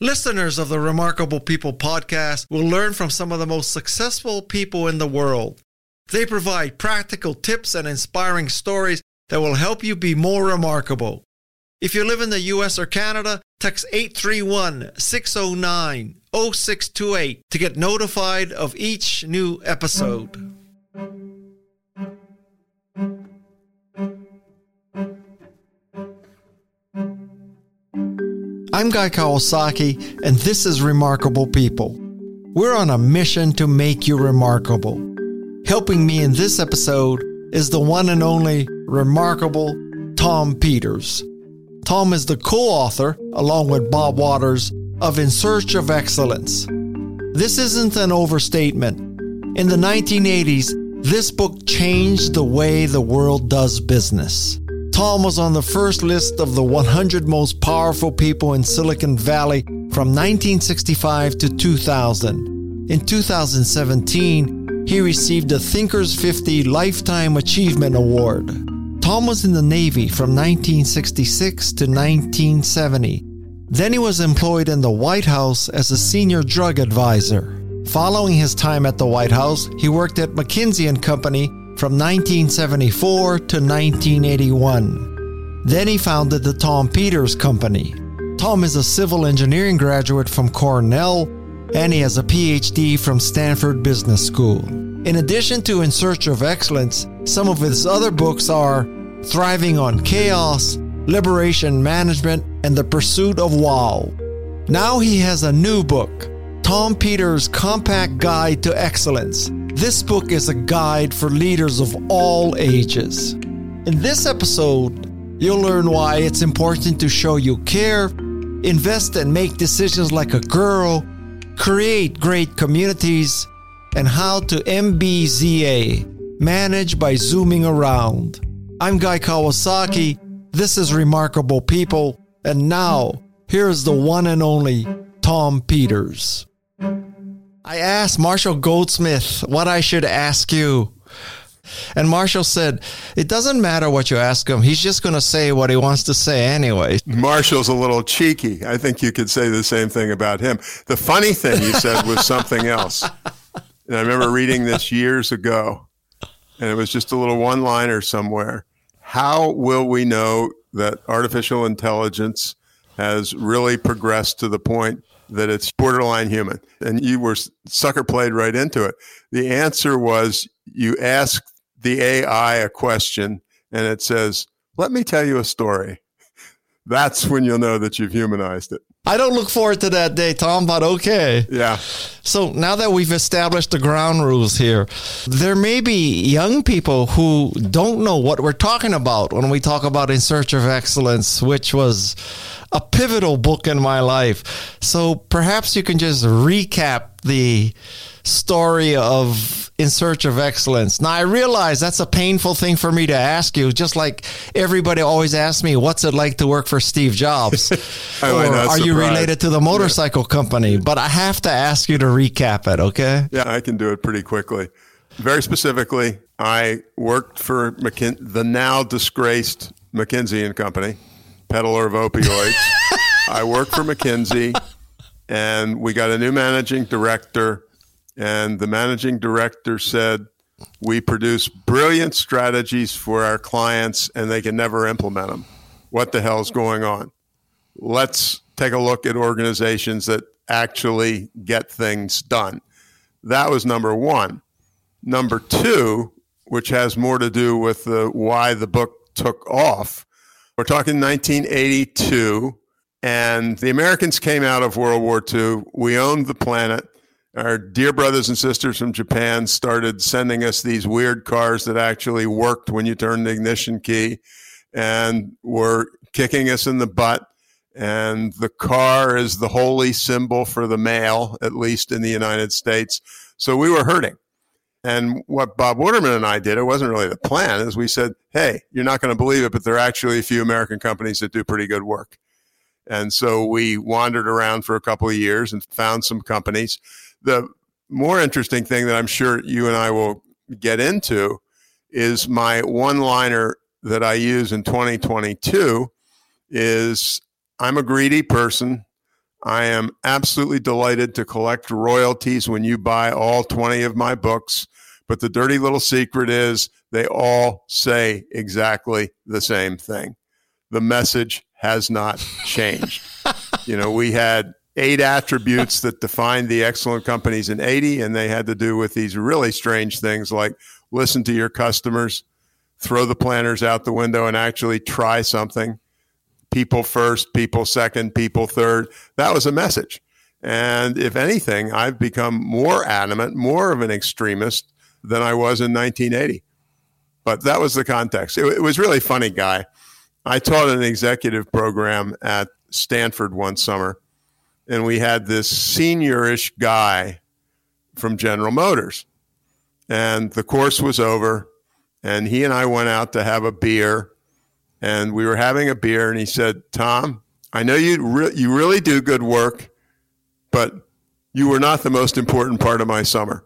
Listeners of the Remarkable People podcast will learn from some of the most successful people in the world. They provide practical tips and inspiring stories that will help you be more remarkable. If you live in the US or Canada, text 831 609 0628 to get notified of each new episode. I'm Guy Kawasaki, and this is Remarkable People. We're on a mission to make you remarkable. Helping me in this episode is the one and only remarkable Tom Peters. Tom is the co author, along with Bob Waters, of In Search of Excellence. This isn't an overstatement. In the 1980s, this book changed the way the world does business. Tom was on the first list of the 100 most powerful people in Silicon Valley from 1965 to 2000. In 2017, he received the Thinkers 50 Lifetime Achievement Award. Tom was in the Navy from 1966 to 1970. Then he was employed in the White House as a senior drug advisor. Following his time at the White House, he worked at McKinsey and Company from 1974 to 1981. Then he founded the Tom Peters Company. Tom is a civil engineering graduate from Cornell and he has a PhD from Stanford Business School. In addition to In Search of Excellence, some of his other books are Thriving on Chaos, Liberation Management, and The Pursuit of Wow. Now he has a new book, Tom Peters' Compact Guide to Excellence this book is a guide for leaders of all ages. In this episode, you'll learn why it's important to show you care, invest and make decisions like a girl, create great communities, and how to MBZA, manage by zooming around. I'm Guy Kawasaki. This is Remarkable People. And now, here's the one and only Tom Peters. I asked Marshall Goldsmith what I should ask you. And Marshall said, It doesn't matter what you ask him. He's just going to say what he wants to say anyway. Marshall's a little cheeky. I think you could say the same thing about him. The funny thing he said was something else. And I remember reading this years ago, and it was just a little one liner somewhere. How will we know that artificial intelligence has really progressed to the point that it's borderline human. And you were sucker played right into it. The answer was you ask the AI a question and it says, Let me tell you a story. That's when you'll know that you've humanized it. I don't look forward to that day, Tom, but okay. Yeah. So now that we've established the ground rules here, there may be young people who don't know what we're talking about when we talk about In Search of Excellence, which was a pivotal book in my life. So perhaps you can just recap the story of In Search of Excellence. Now, I realize that's a painful thing for me to ask you, just like everybody always asks me, what's it like to work for Steve Jobs? or oh, are you related to the motorcycle yeah. company? But I have to ask you to recap it, okay? Yeah, I can do it pretty quickly. Very specifically, I worked for McKin- the now disgraced McKinsey and Company peddler of opioids. I work for McKinsey, and we got a new managing director. And the managing director said, We produce brilliant strategies for our clients, and they can never implement them. What the hell's going on? Let's take a look at organizations that actually get things done. That was number one. Number two, which has more to do with the, why the book took off, we're talking 1982, and the Americans came out of World War II. We owned the planet. Our dear brothers and sisters from Japan started sending us these weird cars that actually worked when you turned the ignition key and were kicking us in the butt. And the car is the holy symbol for the male, at least in the United States. So we were hurting. And what Bob Waterman and I did, it wasn't really the plan, is we said, hey, you're not going to believe it, but there are actually a few American companies that do pretty good work. And so we wandered around for a couple of years and found some companies. The more interesting thing that I'm sure you and I will get into is my one liner that I use in 2022 is I'm a greedy person. I am absolutely delighted to collect royalties when you buy all 20 of my books. But the dirty little secret is they all say exactly the same thing. The message has not changed. you know, we had eight attributes that defined the excellent companies in 80, and they had to do with these really strange things like listen to your customers, throw the planners out the window, and actually try something. People first, people second, people third. That was a message. And if anything, I've become more adamant, more of an extremist than I was in 1980. But that was the context. It, it was really funny, guy. I taught an executive program at Stanford one summer, and we had this seniorish guy from General Motors. And the course was over, and he and I went out to have a beer, and we were having a beer, and he said, "Tom, I know you re- you really do good work, but you were not the most important part of my summer."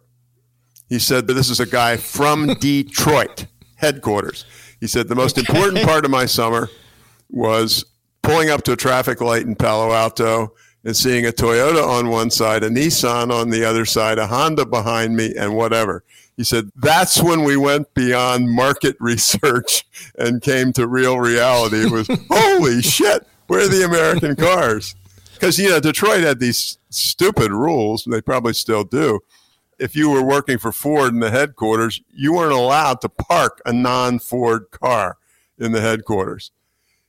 He said, "But this is a guy from Detroit headquarters." He said, "The most important part of my summer was pulling up to a traffic light in Palo Alto." and seeing a Toyota on one side, a Nissan on the other side, a Honda behind me, and whatever. He said, that's when we went beyond market research and came to real reality. It was, holy shit, where are the American cars? Because, you know, Detroit had these stupid rules, they probably still do. If you were working for Ford in the headquarters, you weren't allowed to park a non Ford car in the headquarters.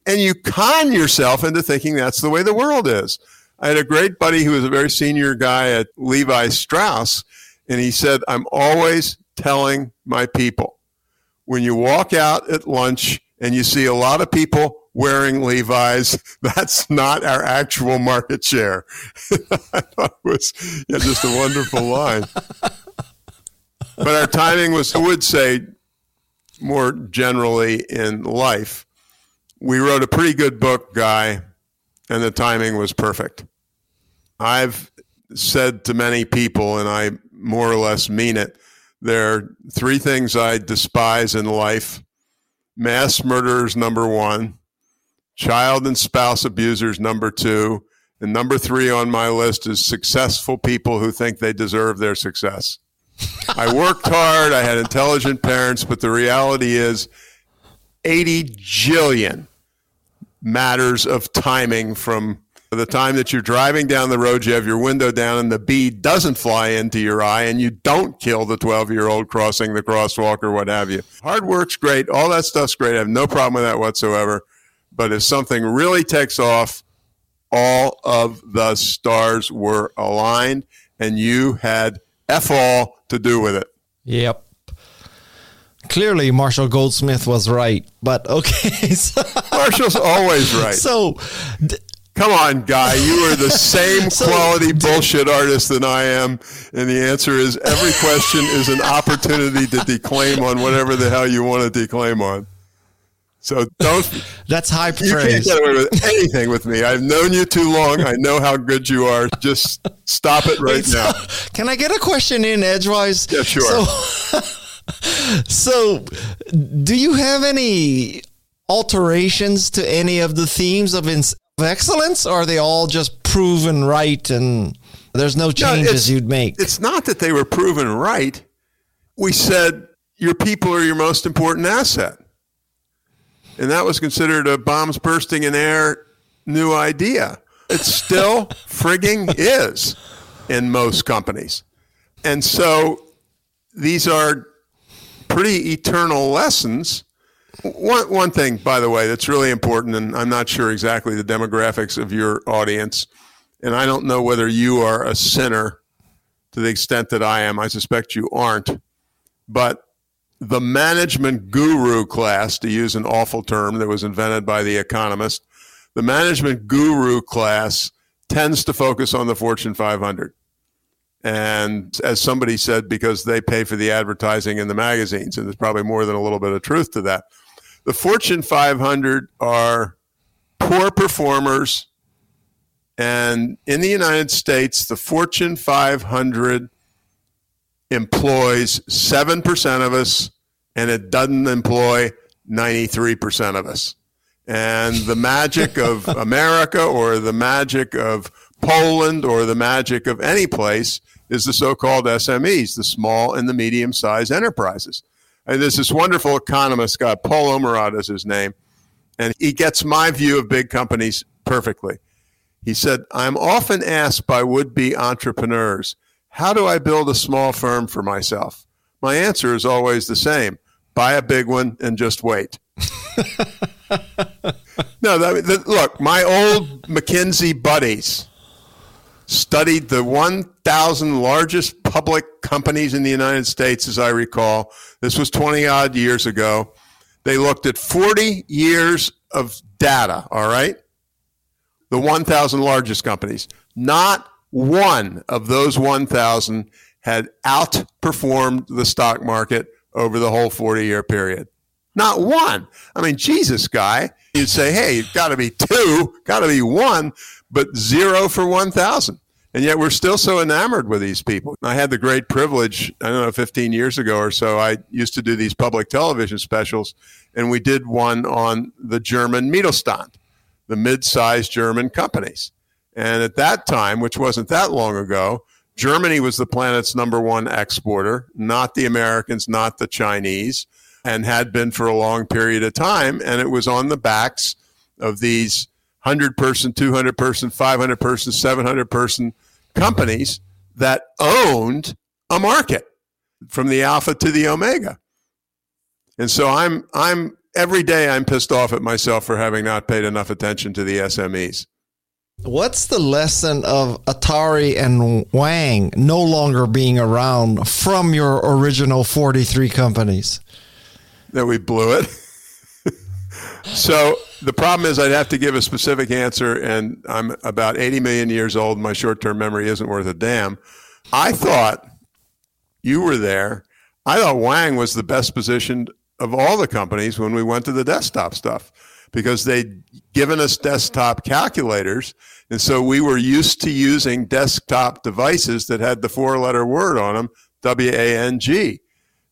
And you con yourself into thinking that's the way the world is. I had a great buddy who was a very senior guy at Levi Strauss, and he said, I'm always telling my people when you walk out at lunch and you see a lot of people wearing Levi's, that's not our actual market share. I thought it was yeah, just a wonderful line. but our timing was, I would say, more generally in life. We wrote a pretty good book, Guy, and the timing was perfect. I've said to many people, and I more or less mean it, there are three things I despise in life. Mass murderers, number one, child and spouse abusers, number two, and number three on my list is successful people who think they deserve their success. I worked hard, I had intelligent parents, but the reality is 80 jillion matters of timing from the time that you're driving down the road, you have your window down and the bee doesn't fly into your eye and you don't kill the 12 year old crossing the crosswalk or what have you. Hard work's great. All that stuff's great. I have no problem with that whatsoever. But if something really takes off, all of the stars were aligned and you had F all to do with it. Yep. Clearly, Marshall Goldsmith was right, but okay. So Marshall's always right. So, Come on, guy. You are the same so, quality bullshit artist than I am. And the answer is every question is an opportunity to declaim on whatever the hell you want to declaim on. So don't. That's high praise. You can't get away with anything with me. I've known you too long. I know how good you are. Just stop it right now. Can I get a question in edgewise? Yeah, sure. So, so do you have any alterations to any of the themes of excellence, or are they all just proven right and there's no changes no, you'd make? It's not that they were proven right. We said your people are your most important asset. And that was considered a bombs bursting in air new idea. It still frigging is in most companies. And so these are pretty eternal lessons one, one thing, by the way, that's really important, and I'm not sure exactly the demographics of your audience, and I don't know whether you are a sinner to the extent that I am. I suspect you aren't. But the management guru class, to use an awful term that was invented by the economist, the management guru class tends to focus on the Fortune 500. And as somebody said, because they pay for the advertising in the magazines, and there's probably more than a little bit of truth to that. The Fortune 500 are poor performers. And in the United States, the Fortune 500 employs 7% of us, and it doesn't employ 93% of us. And the magic of America or the magic of Poland or the magic of any place is the so-called SMEs, the small and the medium-sized enterprises. And there's this wonderful economist guy, Paul Ormerod is his name, and he gets my view of big companies perfectly. He said, I'm often asked by would be entrepreneurs, how do I build a small firm for myself? My answer is always the same buy a big one and just wait. no, that, that, look, my old McKinsey buddies studied the 1,000 largest public companies in the United States, as I recall. This was 20 odd years ago. They looked at 40 years of data, all right? The 1,000 largest companies. Not one of those 1,000 had outperformed the stock market over the whole 40 year period. Not one. I mean, Jesus, guy, you'd say, hey, it's got to be two, got to be one, but zero for 1,000. And yet we're still so enamored with these people. I had the great privilege, I don't know, 15 years ago or so, I used to do these public television specials, and we did one on the German Mittelstand, the mid sized German companies. And at that time, which wasn't that long ago, Germany was the planet's number one exporter, not the Americans, not the Chinese, and had been for a long period of time. And it was on the backs of these 100 person, 200 person, 500 person, 700 person companies that owned a market from the alpha to the omega. And so I'm, I'm, every day I'm pissed off at myself for having not paid enough attention to the SMEs. What's the lesson of Atari and Wang no longer being around from your original 43 companies? That we blew it. so the problem is I'd have to give a specific answer, and I'm about 80 million years old. My short term memory isn't worth a damn. I thought you were there. I thought Wang was the best positioned of all the companies when we went to the desktop stuff because they'd given us desktop calculators. And so we were used to using desktop devices that had the four letter word on them, W A N G.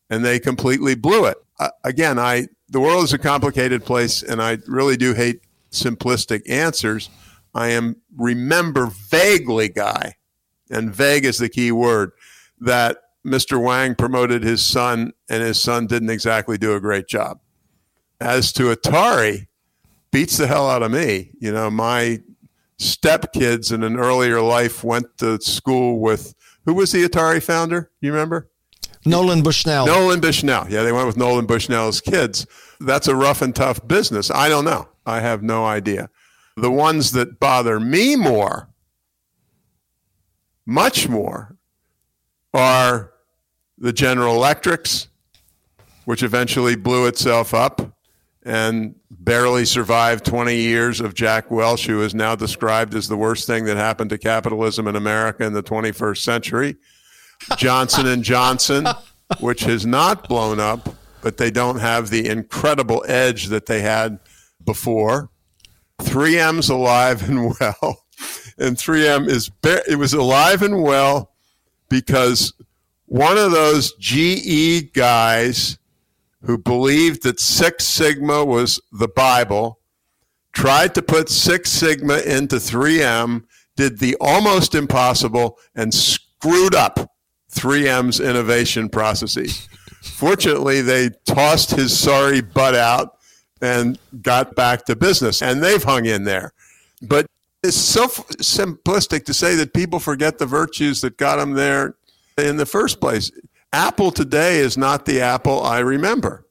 And they completely blew it. Uh, again, I, the world is a complicated place and I really do hate simplistic answers. I am remember vaguely guy, and vague is the key word, that Mr. Wang promoted his son and his son didn't exactly do a great job. As to Atari, beats the hell out of me. You know, my stepkids in an earlier life went to school with who was the Atari founder? You remember? Nolan Bushnell. Nolan Bushnell. Yeah, they went with Nolan Bushnell's kids. That's a rough and tough business. I don't know. I have no idea. The ones that bother me more, much more, are the General Electrics, which eventually blew itself up and barely survived 20 years of Jack Welch, who is now described as the worst thing that happened to capitalism in America in the 21st century. Johnson and Johnson, which has not blown up, but they don't have the incredible edge that they had before. 3M's alive and well, and 3M is it was alive and well because one of those GE guys who believed that Six Sigma was the Bible, tried to put Six Sigma into 3M, did the almost impossible, and screwed up 3M's innovation processes. Fortunately, they tossed his sorry butt out and got back to business, and they've hung in there. But it's so f- simplistic to say that people forget the virtues that got them there in the first place. Apple today is not the Apple I remember.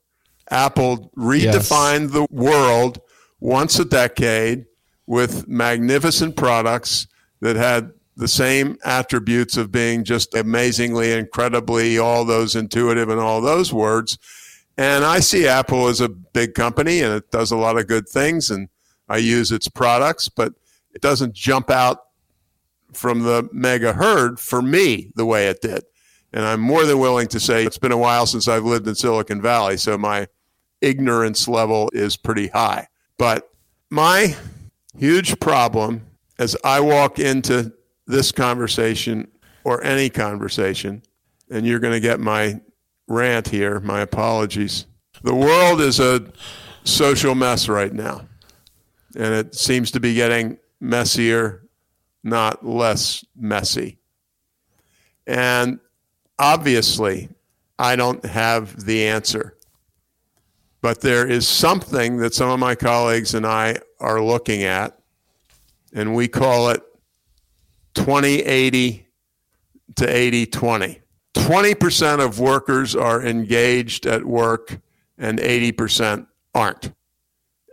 Apple redefined yes. the world once a decade with magnificent products that had the same attributes of being just amazingly, incredibly, all those intuitive and all those words. And I see Apple as a big company and it does a lot of good things and I use its products, but it doesn't jump out from the mega herd for me the way it did. And I'm more than willing to say it's been a while since I've lived in Silicon Valley, so my ignorance level is pretty high. But my huge problem as I walk into this conversation or any conversation, and you're going to get my rant here, my apologies. The world is a social mess right now, and it seems to be getting messier not less messy. And obviously, I don't have the answer. But there is something that some of my colleagues and I are looking at, and we call it 2080 to 80 20. 20% of workers are engaged at work and 80% aren't.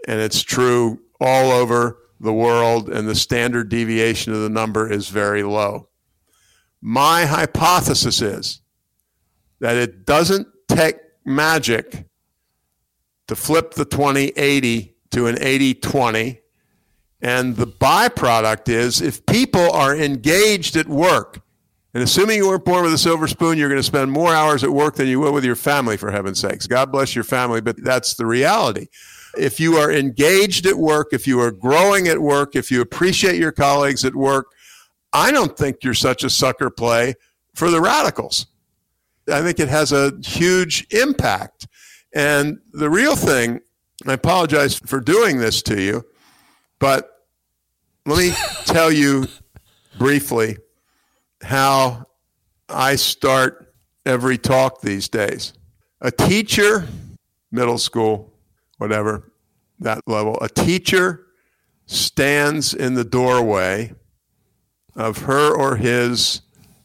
And it's true all over the world, and the standard deviation of the number is very low. My hypothesis is that it doesn't take magic to flip the 2080 to an 80 20. And the byproduct is if people are engaged at work, and assuming you weren't born with a silver spoon, you're going to spend more hours at work than you will with your family, for heaven's sakes. God bless your family, but that's the reality. If you are engaged at work, if you are growing at work, if you appreciate your colleagues at work, I don't think you're such a sucker play for the radicals. I think it has a huge impact. And the real thing, I apologize for doing this to you, but let me tell you briefly how I start every talk these days. A teacher, middle school, whatever, that level, a teacher stands in the doorway of her or his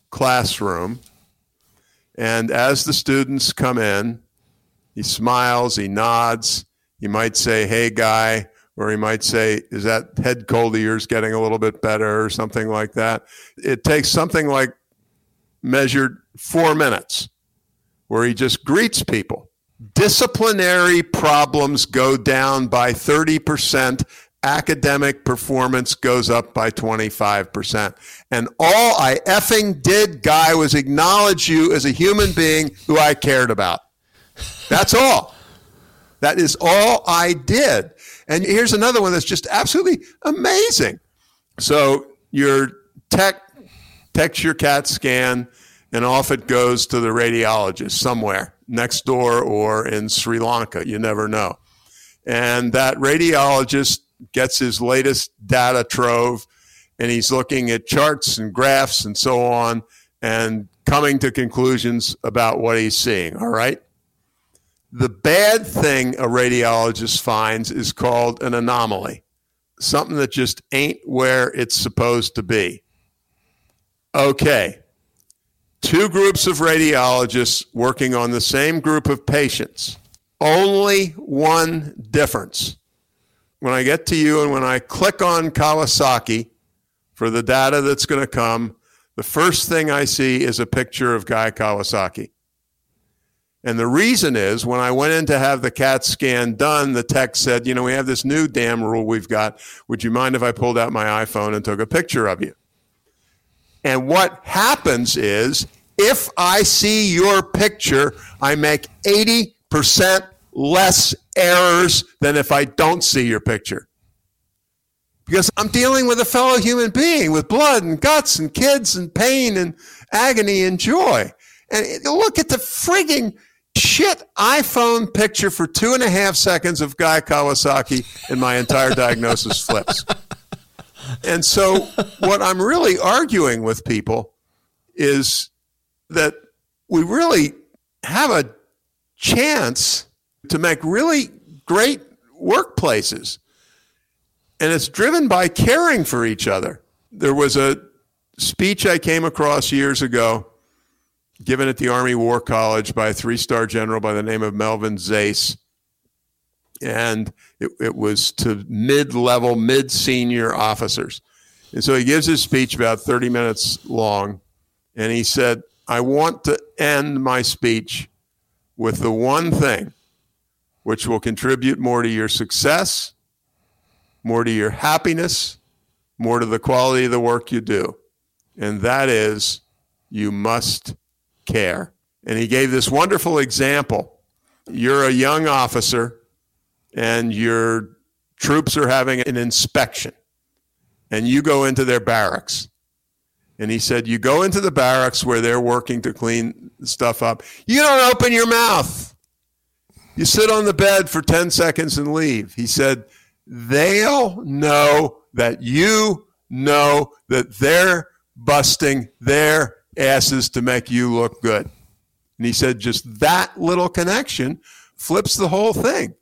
classroom. And as the students come in, he smiles, he nods, he might say, Hey, guy, or he might say, Is that head cold of yours getting a little bit better, or something like that. It takes something like measured four minutes where he just greets people. Disciplinary problems go down by 30% academic performance goes up by 25%. And all I effing did, guy, was acknowledge you as a human being who I cared about. That's all. That is all I did. And here's another one that's just absolutely amazing. So your tech takes your CAT scan, and off it goes to the radiologist somewhere next door or in Sri Lanka. You never know. And that radiologist gets his latest data trove and he's looking at charts and graphs and so on and coming to conclusions about what he's seeing. All right. The bad thing a radiologist finds is called an anomaly, something that just ain't where it's supposed to be. Okay. Two groups of radiologists working on the same group of patients. Only one difference when I get to you and when I click on Kawasaki for the data that's going to come, the first thing I see is a picture of Guy Kawasaki. And the reason is when I went in to have the CAT scan done, the tech said, you know, we have this new damn rule we've got. Would you mind if I pulled out my iPhone and took a picture of you? And what happens is if I see your picture, I make 80% less errors than if I don't see your picture. Because I'm dealing with a fellow human being with blood and guts and kids and pain and agony and joy. And look at the frigging shit iPhone picture for two and a half seconds of Guy Kawasaki, and my entire diagnosis flips. And so, what I'm really arguing with people is that we really have a chance to make really great workplaces. And it's driven by caring for each other. There was a speech I came across years ago given at the Army War College by a three star general by the name of Melvin Zais. And it, it was to mid level, mid senior officers. And so he gives his speech about 30 minutes long. And he said, I want to end my speech with the one thing which will contribute more to your success, more to your happiness, more to the quality of the work you do. And that is, you must care. And he gave this wonderful example. You're a young officer, and your troops are having an inspection, and you go into their barracks. And he said, You go into the barracks where they're working to clean stuff up. You don't open your mouth. You sit on the bed for 10 seconds and leave. He said, They'll know that you know that they're busting their asses to make you look good. And he said, just that little connection flips the whole thing.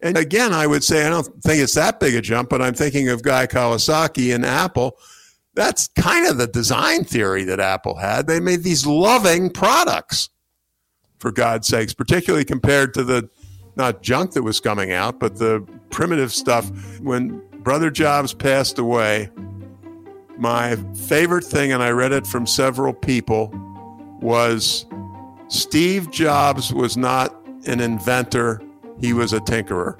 And again, I would say I don't think it's that big a jump, but I'm thinking of Guy Kawasaki and Apple. That's kind of the design theory that Apple had. They made these loving products, for God's sakes, particularly compared to the not junk that was coming out, but the primitive stuff. When Brother Jobs passed away, my favorite thing, and I read it from several people, was Steve Jobs was not an inventor, he was a tinkerer.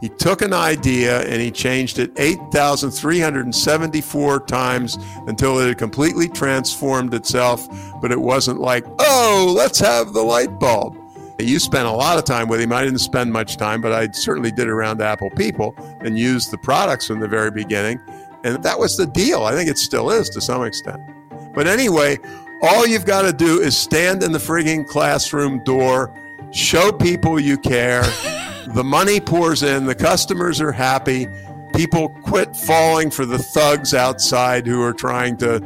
He took an idea and he changed it 8,374 times until it had completely transformed itself. But it wasn't like, oh, let's have the light bulb. You spent a lot of time with him. I didn't spend much time, but I certainly did around Apple people and used the products from the very beginning. And that was the deal. I think it still is to some extent. But anyway, all you've got to do is stand in the frigging classroom door, show people you care. the money pours in, the customers are happy. People quit falling for the thugs outside who are trying to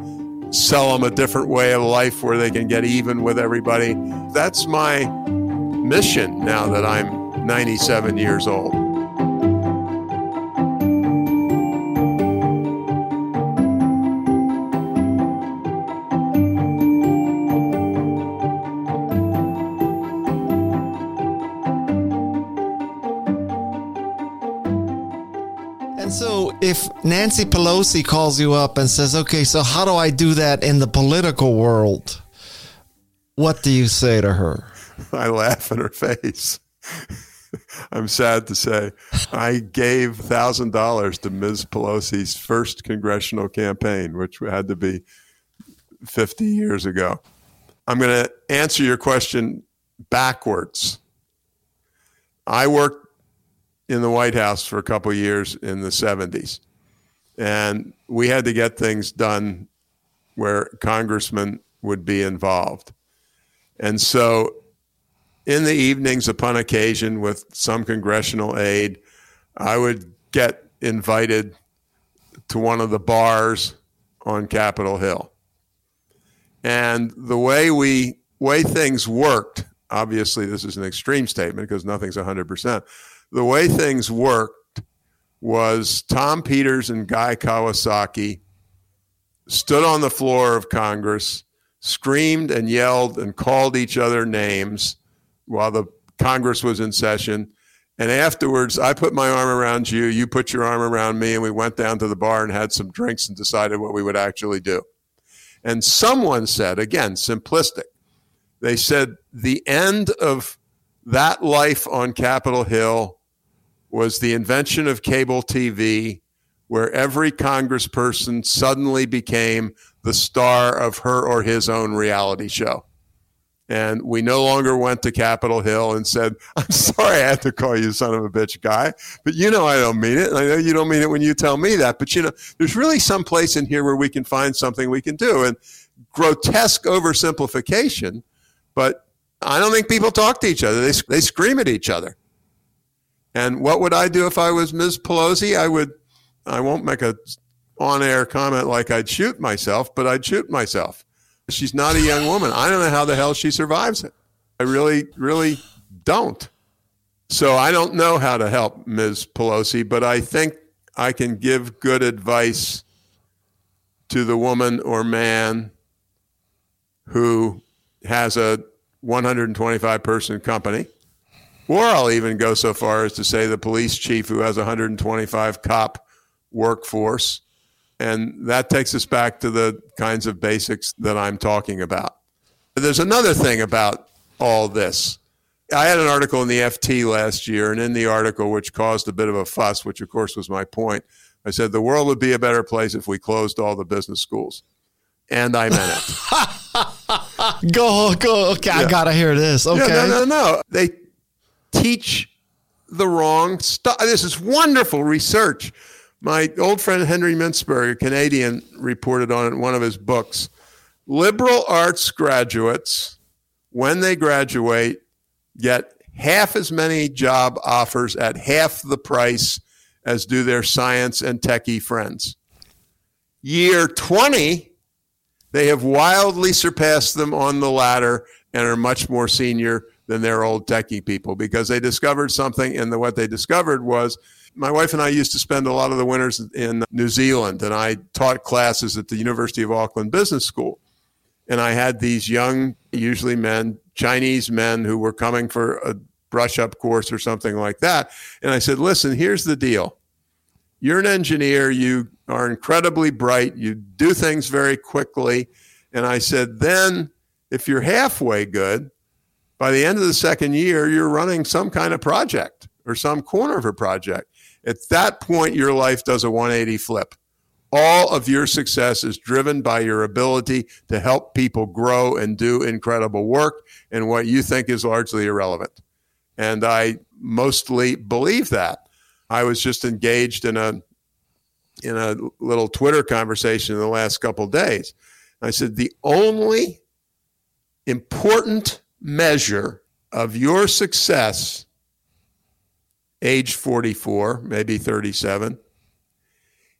sell them a different way of life where they can get even with everybody. That's my mission now that I'm 97 years old. If Nancy Pelosi calls you up and says, okay, so how do I do that in the political world? What do you say to her? I laugh in her face. I'm sad to say. I gave $1,000 to Ms. Pelosi's first congressional campaign, which had to be 50 years ago. I'm going to answer your question backwards. I worked in the White House for a couple years in the 70s. And we had to get things done where congressmen would be involved. And so in the evenings, upon occasion, with some congressional aide, I would get invited to one of the bars on Capitol Hill. And the way we way things worked, obviously this is an extreme statement because nothing's 100%, the way things worked was Tom Peters and Guy Kawasaki stood on the floor of Congress, screamed and yelled and called each other names while the Congress was in session. And afterwards, I put my arm around you, you put your arm around me, and we went down to the bar and had some drinks and decided what we would actually do. And someone said, again, simplistic, they said the end of that life on Capitol Hill was the invention of cable TV, where every congressperson suddenly became the star of her or his own reality show. And we no longer went to Capitol Hill and said, I'm sorry I had to call you son of a bitch guy, but you know I don't mean it. And I know you don't mean it when you tell me that. But you know, there's really some place in here where we can find something we can do. And grotesque oversimplification, but I don't think people talk to each other. They, they scream at each other. And what would I do if I was Ms. Pelosi? I would, I won't make a on air comment like I'd shoot myself, but I'd shoot myself. She's not a young woman. I don't know how the hell she survives it. I really, really don't. So I don't know how to help Ms. Pelosi, but I think I can give good advice to the woman or man who has a 125 person company or I'll even go so far as to say the police chief who has 125 cop workforce. And that takes us back to the kinds of basics that I'm talking about. There's another thing about all this. I had an article in the FT last year, and in the article, which caused a bit of a fuss, which of course was my point, I said the world would be a better place if we closed all the business schools. And I meant it. go, go. Okay, yeah. I got to hear this. Okay. Yeah, no, no, no. They teach the wrong stuff. This is wonderful research. My old friend Henry Mintzberg, a Canadian, reported on it in one of his books. Liberal arts graduates, when they graduate, get half as many job offers at half the price as do their science and techie friends. year 20, they have wildly surpassed them on the ladder and are much more senior than their old techie people because they discovered something. And the, what they discovered was my wife and I used to spend a lot of the winters in New Zealand, and I taught classes at the University of Auckland Business School. And I had these young, usually men, Chinese men who were coming for a brush up course or something like that. And I said, listen, here's the deal. You're an engineer, you are incredibly bright, you do things very quickly. And I said, then if you're halfway good, by the end of the second year, you're running some kind of project or some corner of a project. At that point, your life does a 180 flip. All of your success is driven by your ability to help people grow and do incredible work and what you think is largely irrelevant. And I mostly believe that. I was just engaged in a in a little Twitter conversation in the last couple days. I said the only important measure of your success age 44, maybe 37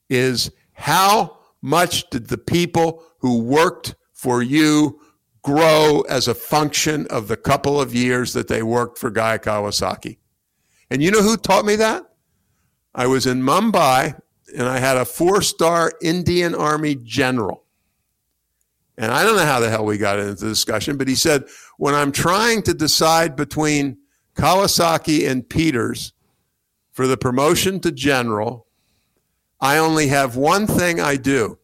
is how much did the people who worked for you grow as a function of the couple of years that they worked for Guy Kawasaki? And you know who taught me that? I was in Mumbai and I had a four star Indian Army general. And I don't know how the hell we got into the discussion, but he said, when I'm trying to decide between Kawasaki and Peters for the promotion to general, I only have one thing I do.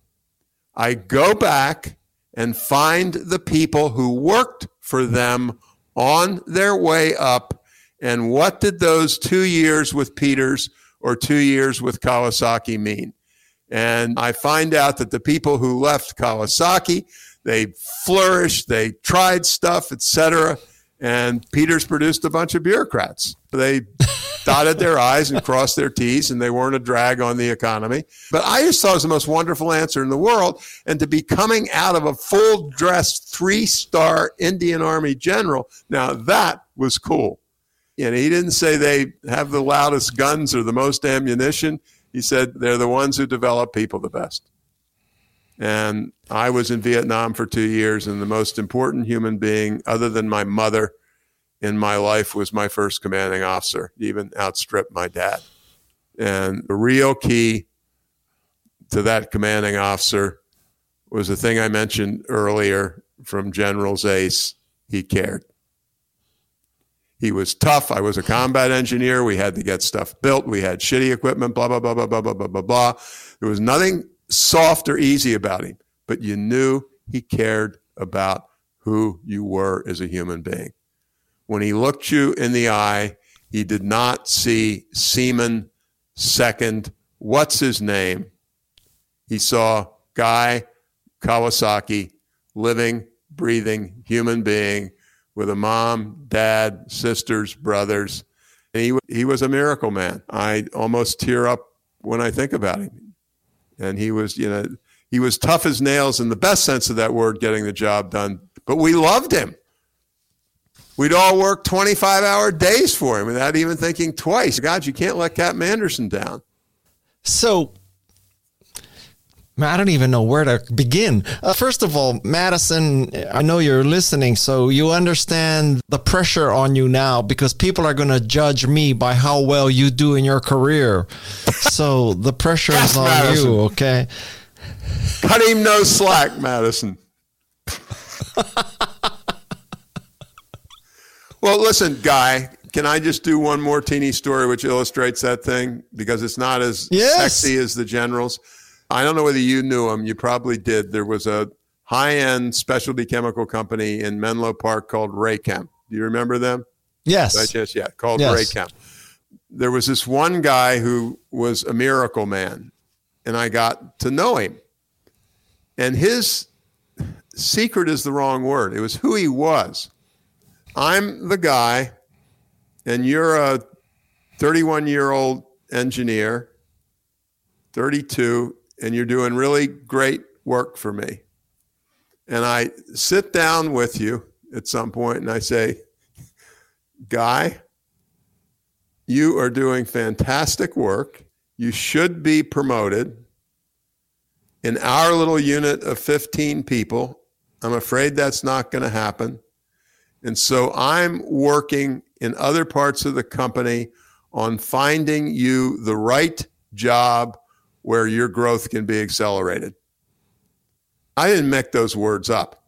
I go back and find the people who worked for them on their way up. And what did those two years with Peters or two years with Kawasaki mean? And I find out that the people who left Kawasaki, they flourished, they tried stuff, etc. And Peters produced a bunch of bureaucrats. They dotted their I's and crossed their T's, and they weren't a drag on the economy. But I just thought it was the most wonderful answer in the world. And to be coming out of a full dressed three star Indian Army general, now that was cool. And he didn't say they have the loudest guns or the most ammunition. He said they're the ones who develop people the best. And I was in Vietnam for two years, and the most important human being, other than my mother, in my life was my first commanding officer, even outstripped my dad. And the real key to that commanding officer was the thing I mentioned earlier from General Zais. He cared. He was tough. I was a combat engineer. We had to get stuff built. We had shitty equipment, blah, blah, blah, blah, blah, blah, blah, blah, blah. There was nothing soft or easy about him, but you knew he cared about who you were as a human being when he looked you in the eye, he did not see Seaman second. What's his name? He saw Guy Kawasaki, living, breathing human being with a mom, dad, sisters, brothers. And he, he was a miracle man. I almost tear up when I think about him. And he was, you know, he was tough as nails in the best sense of that word, getting the job done. But we loved him. We'd all work 25 hour days for him without even thinking twice. God, you can't let Captain Anderson down. So, I don't even know where to begin. Uh, first of all, Madison, I know you're listening, so you understand the pressure on you now because people are going to judge me by how well you do in your career. so the pressure is on Madison. you, okay? Cut him no slack, Madison. Well, listen, Guy, can I just do one more teeny story which illustrates that thing? Because it's not as yes. sexy as the generals. I don't know whether you knew him. You probably did. There was a high end specialty chemical company in Menlo Park called Raychem. Do you remember them? Yes. Right, yes, yeah, called yes. Raychem. There was this one guy who was a miracle man, and I got to know him. And his secret is the wrong word. It was who he was. I'm the guy, and you're a 31 year old engineer, 32, and you're doing really great work for me. And I sit down with you at some point and I say, Guy, you are doing fantastic work. You should be promoted. In our little unit of 15 people, I'm afraid that's not going to happen. And so I'm working in other parts of the company on finding you the right job where your growth can be accelerated. I didn't make those words up.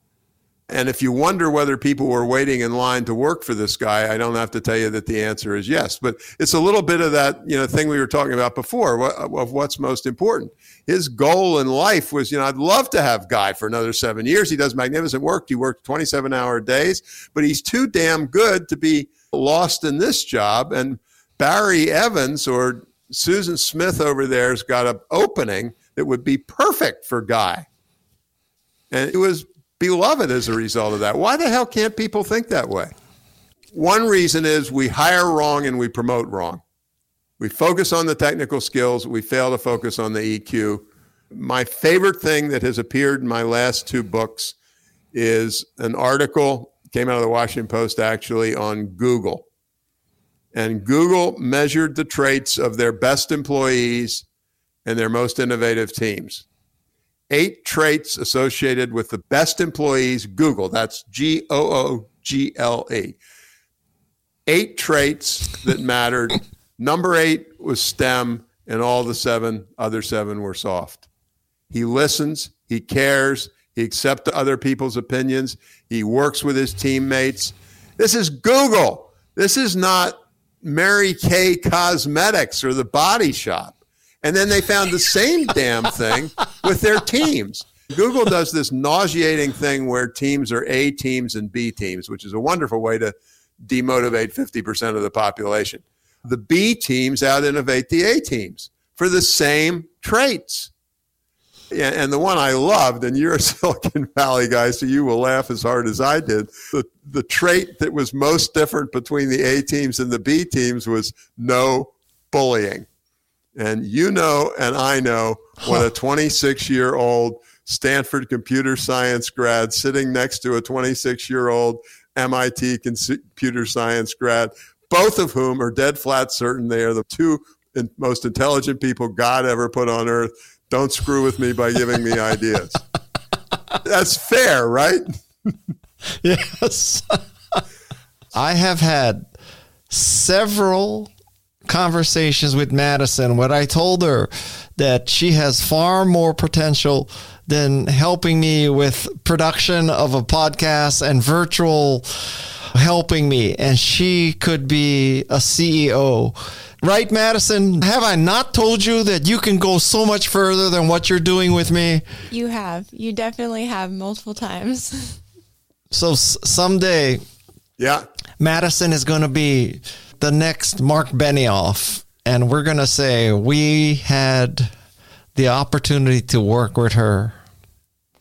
And if you wonder whether people were waiting in line to work for this guy, I don't have to tell you that the answer is yes. But it's a little bit of that, you know, thing we were talking about before of what's most important. His goal in life was, you know, I'd love to have Guy for another seven years. He does magnificent work. He works 27 hour days, but he's too damn good to be lost in this job. And Barry Evans or Susan Smith over there's got an opening that would be perfect for Guy. And it was beloved as a result of that. Why the hell can't people think that way? One reason is we hire wrong and we promote wrong. We focus on the technical skills, we fail to focus on the EQ. My favorite thing that has appeared in my last two books is an article came out of the Washington Post actually on Google. And Google measured the traits of their best employees and their most innovative teams eight traits associated with the best employees, Google. That's G O O G L E. Eight traits that mattered. Number eight was STEM, and all the seven, other seven were soft. He listens, he cares, he accepts other people's opinions, he works with his teammates. This is Google. This is not Mary Kay Cosmetics or the body shop. And then they found the same damn thing with their teams. Google does this nauseating thing where teams are A teams and B teams, which is a wonderful way to demotivate 50% of the population. The B teams out innovate the A teams for the same traits. And the one I loved, and you're a Silicon Valley guy, so you will laugh as hard as I did. The, the trait that was most different between the A teams and the B teams was no bullying. And you know, and I know what a 26 year old Stanford computer science grad sitting next to a 26 year old MIT computer science grad, both of whom are dead flat certain they are the two most intelligent people God ever put on earth. Don't screw with me by giving me ideas. That's fair, right? yes. I have had several conversations with Madison where I told her that she has far more potential than helping me with production of a podcast and virtual helping me and she could be a CEO. Right, Madison? Have I not told you that you can go so much further than what you're doing with me? You have. You definitely have multiple times. so s- someday, yeah, Madison is going to be the next Mark Benioff, and we're going to say we had the opportunity to work with her.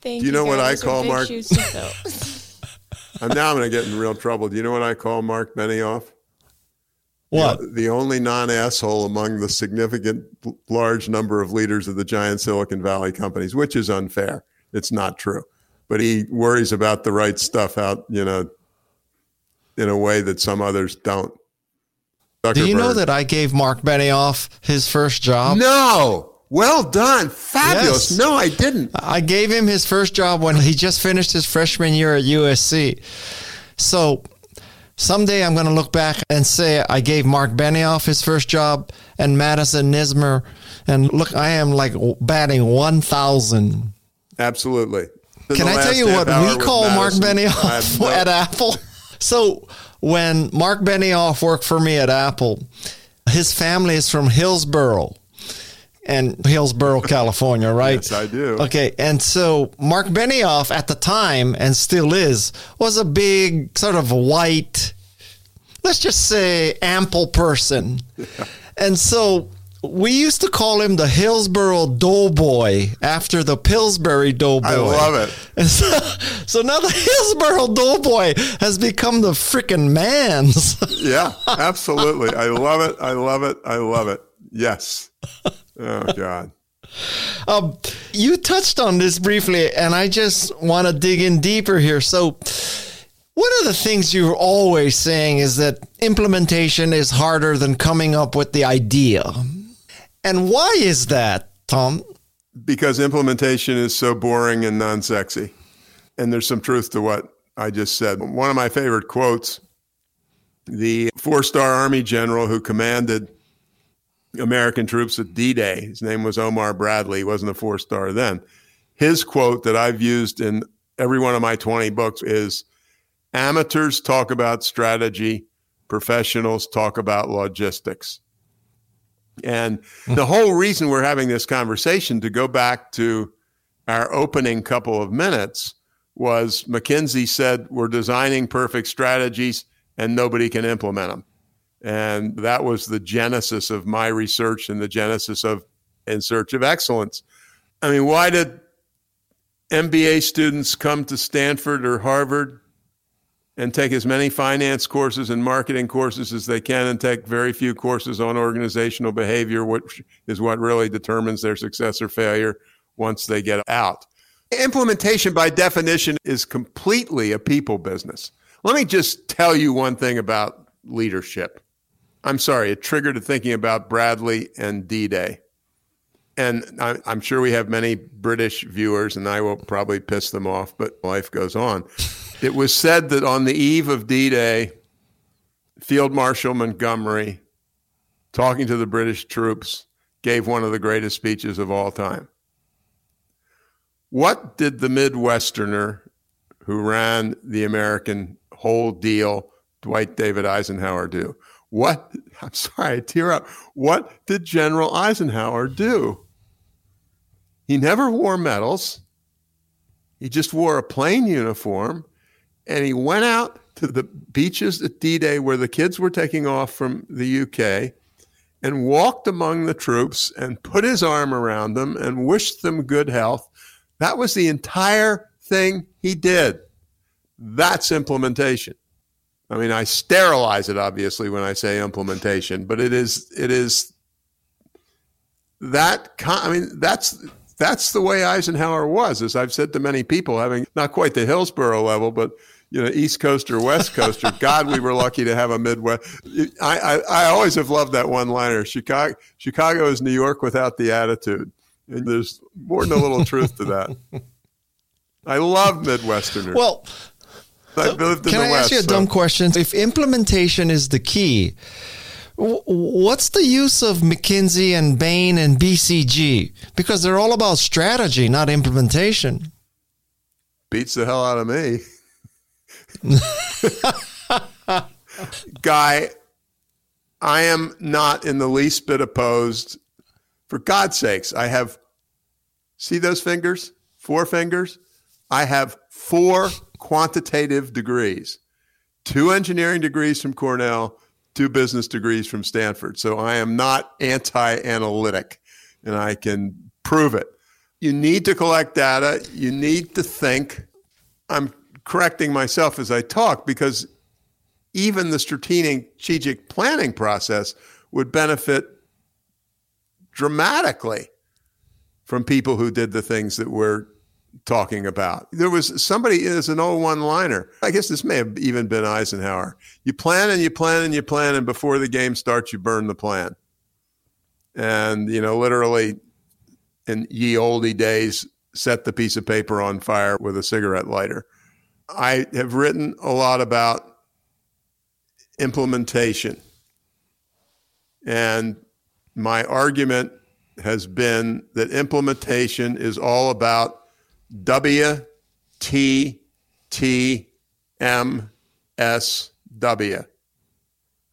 Thank Do you know what I Those call Mark? shoes. I'm now I'm going to get in real trouble. Do you know what I call Mark Benioff? What? The, the only non asshole among the significant large number of leaders of the giant Silicon Valley companies, which is unfair. It's not true. But he worries about the right stuff out, you know, in a way that some others don't. Do you know that I gave Mark Benioff his first job? No. Well done. Fabulous. Yes. No, I didn't. I gave him his first job when he just finished his freshman year at USC. So someday I'm going to look back and say I gave Mark Benioff his first job and Madison Nuismer. And look, I am like batting 1,000. Absolutely. In Can I tell you what we call Mark Madison, I Benioff no- at Apple? So when Mark Benioff worked for me at Apple, his family is from Hillsborough and Hillsborough, California, right? Yes, I do. Okay, and so Mark Benioff at the time and still is was a big sort of white, let's just say ample person. And so we used to call him the Hillsboro Doughboy after the Pillsbury Doughboy. I love it. And so, so now the Hillsboro Doughboy has become the freaking man's. Yeah, absolutely. I love it. I love it. I love it. Yes. Oh God. Um, you touched on this briefly, and I just want to dig in deeper here. So, one of the things you're always saying is that implementation is harder than coming up with the idea. And why is that, Tom? because implementation is so boring and non sexy. And there's some truth to what I just said. One of my favorite quotes the four star Army general who commanded American troops at D Day, his name was Omar Bradley, he wasn't a four star then. His quote that I've used in every one of my 20 books is amateurs talk about strategy, professionals talk about logistics. And hmm. the whole reason we're having this conversation, to go back to our opening couple of minutes, was McKinsey said we're designing perfect strategies and nobody can implement them. And that was the genesis of my research and the genesis of In Search of Excellence. I mean, why did MBA students come to Stanford or Harvard and take as many finance courses and marketing courses as they can and take very few courses on organizational behavior, which is what really determines their success or failure once they get out. Implementation, by definition, is completely a people business. Let me just tell you one thing about leadership. I'm sorry, it triggered a thinking about Bradley and D Day. And I, am sure we have many British viewers, and I will probably piss them off, but life goes on. it was said that on the eve of D Day, Field Marshal Montgomery, talking to the British troops, gave one of the greatest speeches of all time. What did the Midwesterner who ran the American whole deal, Dwight David Eisenhower, do? What, I'm sorry, I tear up. What did General Eisenhower do? He never wore medals. He just wore a plain uniform and he went out to the beaches at D Day where the kids were taking off from the UK and walked among the troops and put his arm around them and wished them good health that was the entire thing he did. That's implementation. I mean, I sterilize it obviously when I say implementation, but it is it is that I mean that's that's the way Eisenhower was, as I've said to many people, having not quite the Hillsborough level, but you know, East Coast or West Coaster. God, we were lucky to have a Midwest. I, I, I always have loved that one liner. Chicago, Chicago is New York without the attitude. And there's more than a little truth to that. I love Midwesterners. Well, I've lived in can the I West, ask you a so- dumb question? If implementation is the key, what's the use of McKinsey and Bain and BCG? Because they're all about strategy, not implementation. beats the hell out of me. Guy, I am not in the least bit opposed. For God's sakes, I have, see those fingers? Four fingers? I have four quantitative degrees two engineering degrees from Cornell, two business degrees from Stanford. So I am not anti analytic and I can prove it. You need to collect data, you need to think. I'm correcting myself as I talk because even the strategic planning process would benefit dramatically from people who did the things that we're talking about. There was somebody as an old one liner. I guess this may have even been Eisenhower. You plan and you plan and you plan, and before the game starts, you burn the plan. And, you know, literally in ye olde days, set the piece of paper on fire with a cigarette lighter. I have written a lot about implementation. And my argument has been that implementation is all about W T T M S W.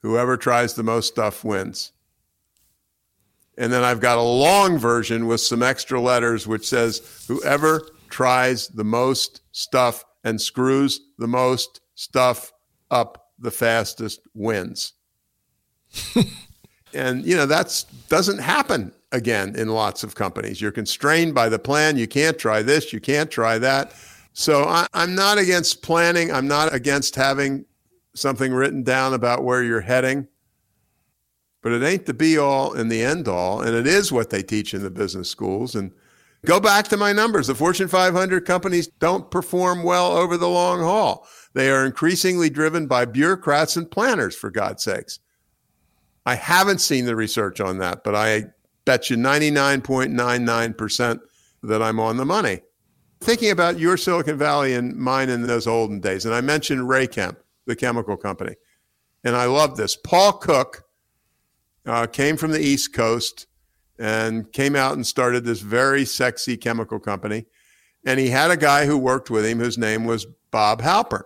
Whoever tries the most stuff wins. And then I've got a long version with some extra letters which says whoever tries the most stuff and screws the most stuff up the fastest wins. and you know that's doesn't happen again in lots of companies. You're constrained by the plan. You can't try this. You can't try that. So I, I'm not against planning. I'm not against having something written down about where you're heading. But it ain't the be all and the end all. And it is what they teach in the business schools. And go back to my numbers. The Fortune 500 companies don't perform well over the long haul. They are increasingly driven by bureaucrats and planners, for God's sakes. I haven't seen the research on that, but I bet you 99.99% that I'm on the money. Thinking about your Silicon Valley and mine in those olden days, and I mentioned Raychem, the chemical company, and I love this. Paul Cook uh, came from the East Coast and came out and started this very sexy chemical company. And he had a guy who worked with him whose name was Bob Halpern.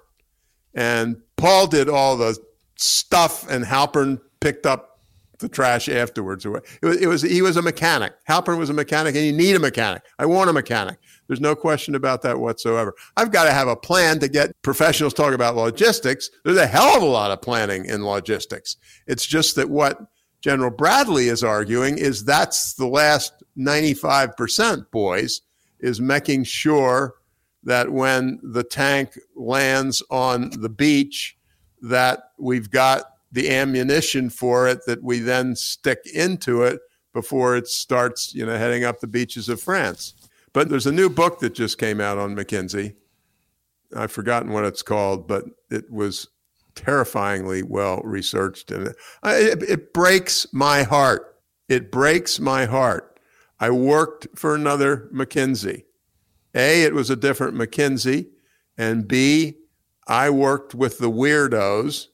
And Paul did all the stuff, and Halpern picked up the trash afterwards. It was, it was he was a mechanic. Halpern was a mechanic, and you need a mechanic. I want a mechanic. There's no question about that whatsoever. I've got to have a plan to get professionals talk about logistics. There's a hell of a lot of planning in logistics. It's just that what General Bradley is arguing is that's the last 95%, boys, is making sure that when the tank lands on the beach, that we've got the ammunition for it that we then stick into it before it starts, you know, heading up the beaches of France. But there's a new book that just came out on McKinsey. I've forgotten what it's called, but it was terrifyingly well researched, and it, it, breaks my heart. It breaks my heart. I worked for another McKinsey. A, it was a different McKinsey, and B, I worked with the weirdos,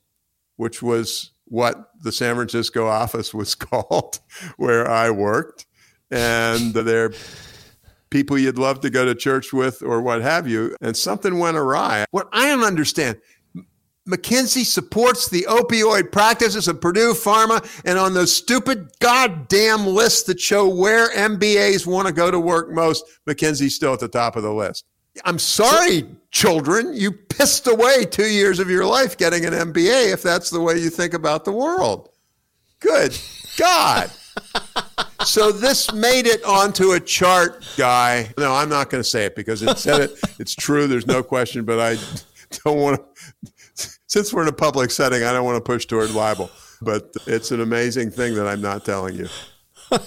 which was what the San Francisco office was called, where I worked, and they're people you'd love to go to church with or what have you, and something went awry. What I don't understand McKinsey supports the opioid practices of Purdue Pharma, and on those stupid goddamn lists that show where MBAs want to go to work most, McKinsey's still at the top of the list. I'm sorry, children, you pissed away two years of your life getting an MBA if that's the way you think about the world. Good God. so this made it onto a chart, guy. No, I'm not going to say it because it said it. It's true. There's no question, but I don't want to since we're in a public setting, I don't want to push toward libel, but it's an amazing thing that I'm not telling you.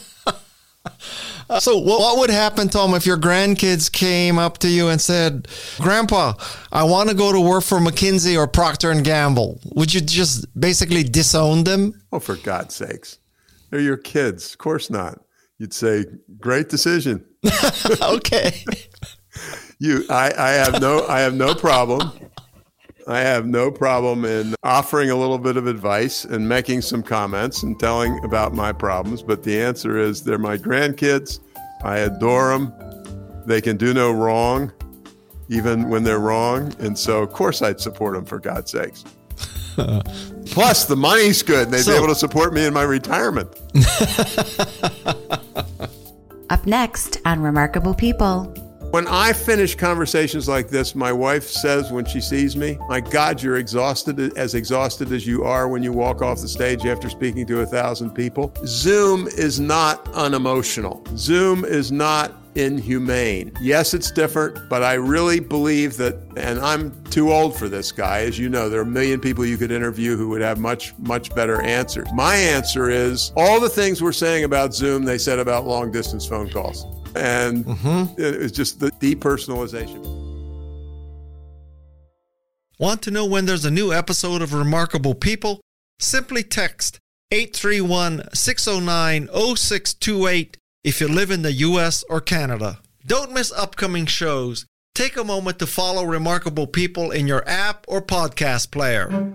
so what would happen, Tom, if your grandkids came up to you and said, "Grandpa, I want to go to work for McKinsey or Procter and Gamble"? Would you just basically disown them? Oh, for God's sakes, they're your kids. Of course not. You'd say, "Great decision." okay. you, I, I have no, I have no problem I have no problem in offering a little bit of advice and making some comments and telling about my problems. But the answer is they're my grandkids. I adore them. They can do no wrong, even when they're wrong. And so, of course, I'd support them for God's sakes. Plus, the money's good. And they'd so, be able to support me in my retirement. Up next on Remarkable People. When I finish conversations like this, my wife says when she sees me, My God, you're exhausted, as exhausted as you are when you walk off the stage after speaking to a thousand people. Zoom is not unemotional. Zoom is not inhumane. Yes, it's different, but I really believe that, and I'm too old for this guy. As you know, there are a million people you could interview who would have much, much better answers. My answer is all the things we're saying about Zoom, they said about long distance phone calls. And mm-hmm. it was just the depersonalization. Want to know when there's a new episode of Remarkable People? Simply text 831 609 0628 if you live in the US or Canada. Don't miss upcoming shows. Take a moment to follow Remarkable People in your app or podcast player.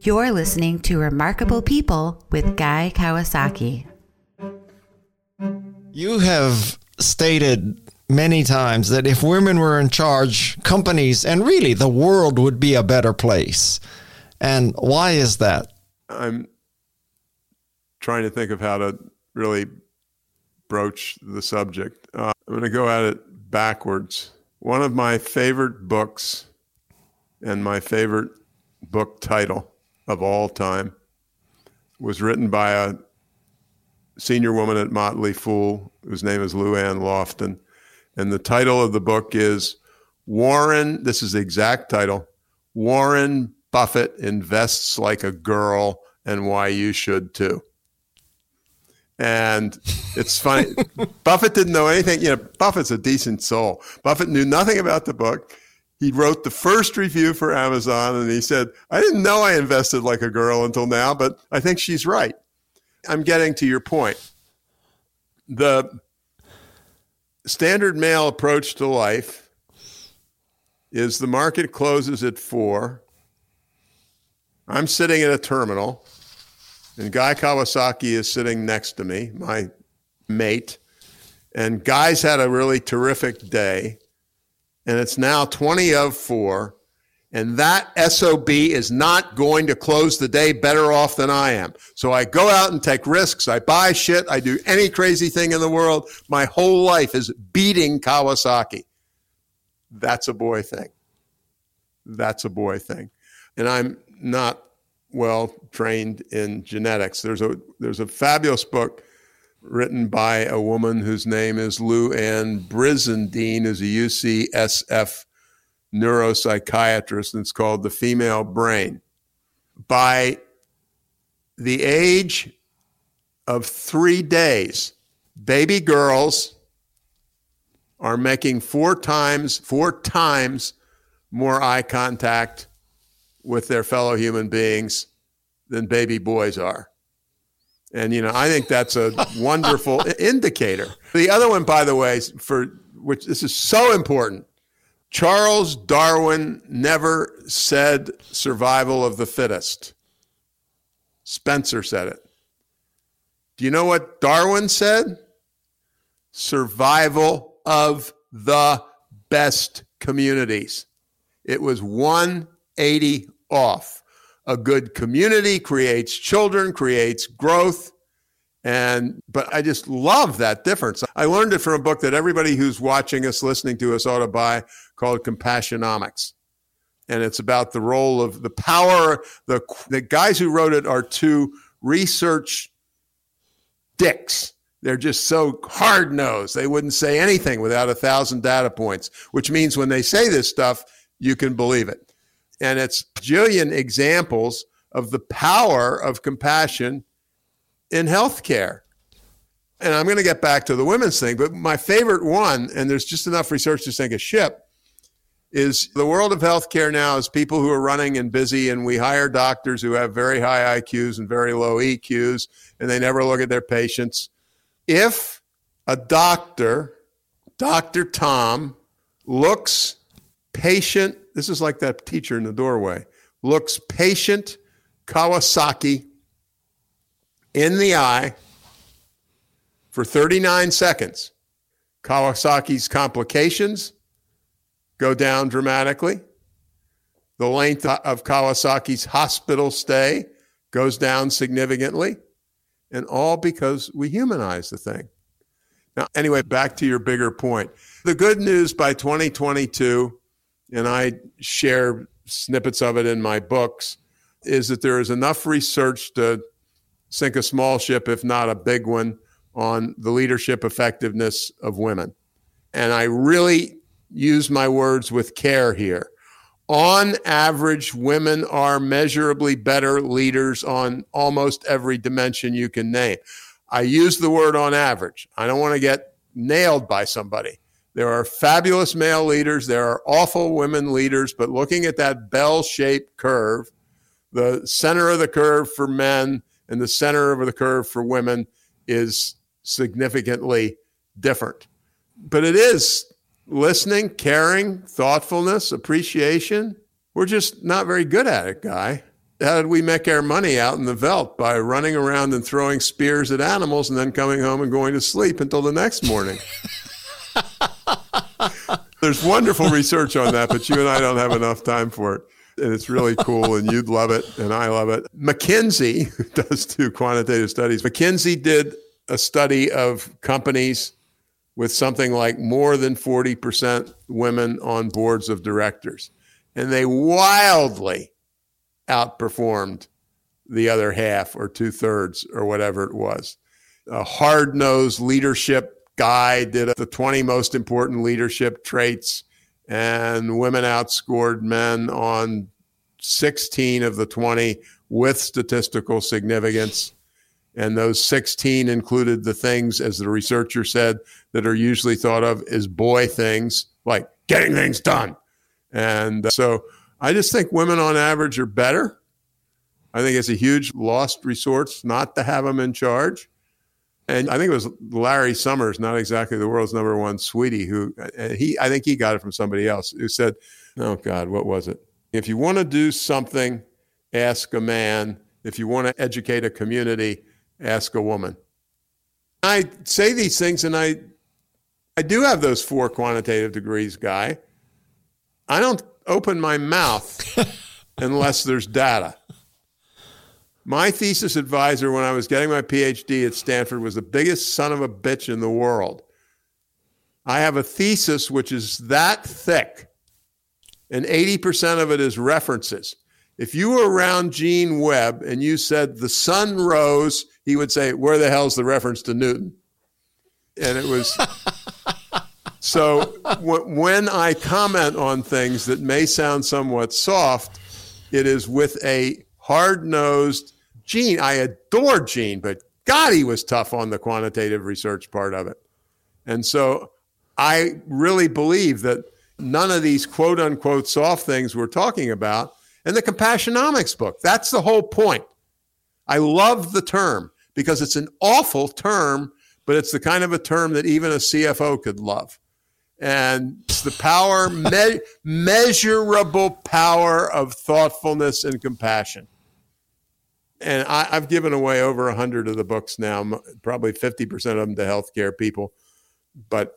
You're listening to Remarkable People with Guy Kawasaki. You have stated many times that if women were in charge, companies and really the world would be a better place. And why is that? I'm trying to think of how to really broach the subject. Uh, I'm going to go at it backwards. One of my favorite books and my favorite book title of all time was written by a senior woman at Motley Fool, whose name is LouAnn Lofton. And the title of the book is Warren, this is the exact title Warren Buffett Invests Like a Girl and Why You Should Too. And it's funny. Buffett didn't know anything. You know, Buffett's a decent soul. Buffett knew nothing about the book. He wrote the first review for Amazon and he said, I didn't know I invested like a girl until now, but I think she's right... I'm getting to your point. The standard male approach to life is the market closes at four. I'm sitting at a terminal, and Guy Kawasaki is sitting next to me, my mate. And Guy's had a really terrific day, and it's now 20 of four. And that SOB is not going to close the day better off than I am. So I go out and take risks. I buy shit. I do any crazy thing in the world. My whole life is beating Kawasaki. That's a boy thing. That's a boy thing. And I'm not well trained in genetics. There's a there's a fabulous book written by a woman whose name is Louann Brizendine, who's a UCSF neuropsychiatrist, and it's called The Female Brain. By the age of three days, baby girls are making four times, four times more eye contact with their fellow human beings than baby boys are. And, you know, I think that's a wonderful indicator. The other one, by the way, for which this is so important Charles Darwin never said survival of the fittest. Spencer said it. Do you know what Darwin said? Survival of the best communities. It was 180 off. A good community creates children, creates growth. And but I just love that difference. I learned it from a book that everybody who's watching us, listening to us ought to buy called Compassionomics. And it's about the role of the power. The, the guys who wrote it are two research dicks. They're just so hard nosed. They wouldn't say anything without a thousand data points, which means when they say this stuff, you can believe it. And it's jillion examples of the power of compassion in healthcare. And I'm going to get back to the women's thing, but my favorite one, and there's just enough research to sink a ship, is the world of healthcare now is people who are running and busy, and we hire doctors who have very high IQs and very low EQs, and they never look at their patients. If a doctor, Dr. Tom, looks patient, this is like that teacher in the doorway, looks patient Kawasaki in the eye for 39 seconds. Kawasaki's complications go down dramatically. The length of Kawasaki's hospital stay goes down significantly, and all because we humanize the thing. Now, anyway, back to your bigger point. The good news by 2022, and I share snippets of it in my books, is that there is enough research to sink a small ship, if not a big one, on the leadership effectiveness of women. And I really use my words with care here. On average, women are measurably better leaders on almost every dimension you can name. I use the word on average. I don't want to get nailed by somebody. There are fabulous male leaders, there are awful women leaders, but looking at that bell shaped curve, the center of the curve for men and the center of the curve for women is significantly different. But it is listening, caring, thoughtfulness, appreciation. We're just not very good at it, guy. How did we make our money out in the veldt? By running around and throwing spears at animals and then coming home and going to sleep until the next morning. There's wonderful research on that, but you and I don't have enough time for it. And it's really cool, and you'd love it, and I love it. McKinsey does do quantitative studies. McKinsey did a study of companies with something like more than 40% women on boards of directors. And they wildly outperformed the other half or two thirds or whatever it was. A hard nosed leadership guy did the 20 most important leadership traits, and women outscored men on 16 of the 20 with statistical significance. And those 16 included the things, as the researcher said, that are usually thought of as boy things, like getting things done. And uh, so I just think women on average are better. I think it's a huge lost resource not to have them in charge. And I think it was Larry Summers, not exactly the world's number one sweetie, who uh, he I think he got it from somebody else who said, "Oh God, what was it? If you want to do something, ask a man. If you want to educate a community, ask a woman." I say these things, and I I do have those four quantitative degrees, guy. I don't open my mouth unless there's data. My thesis advisor when I was getting my PhD at Stanford was the biggest son of a bitch in the world. I have a thesis which is that thick, and 80% of it is references. If you were around Gene Webb and you said the sun rose, he would say, Where the hell's the reference to Newton? And it was. so w- when I comment on things that may sound somewhat soft, it is with a hard nosed Gene, I adore Gene, but God, he was tough on the quantitative research part of it. And so I really believe that none of these quote unquote soft things we're talking about, and the Compassionomics book, that's the whole point. I love the term because it's an awful term, but it's the kind of a term that even a CFO could love. And it's the power, me- measurable power of thoughtfulness and compassion and I, have given away over a hundred of the books now, probably fifty percent of them to healthcare people. But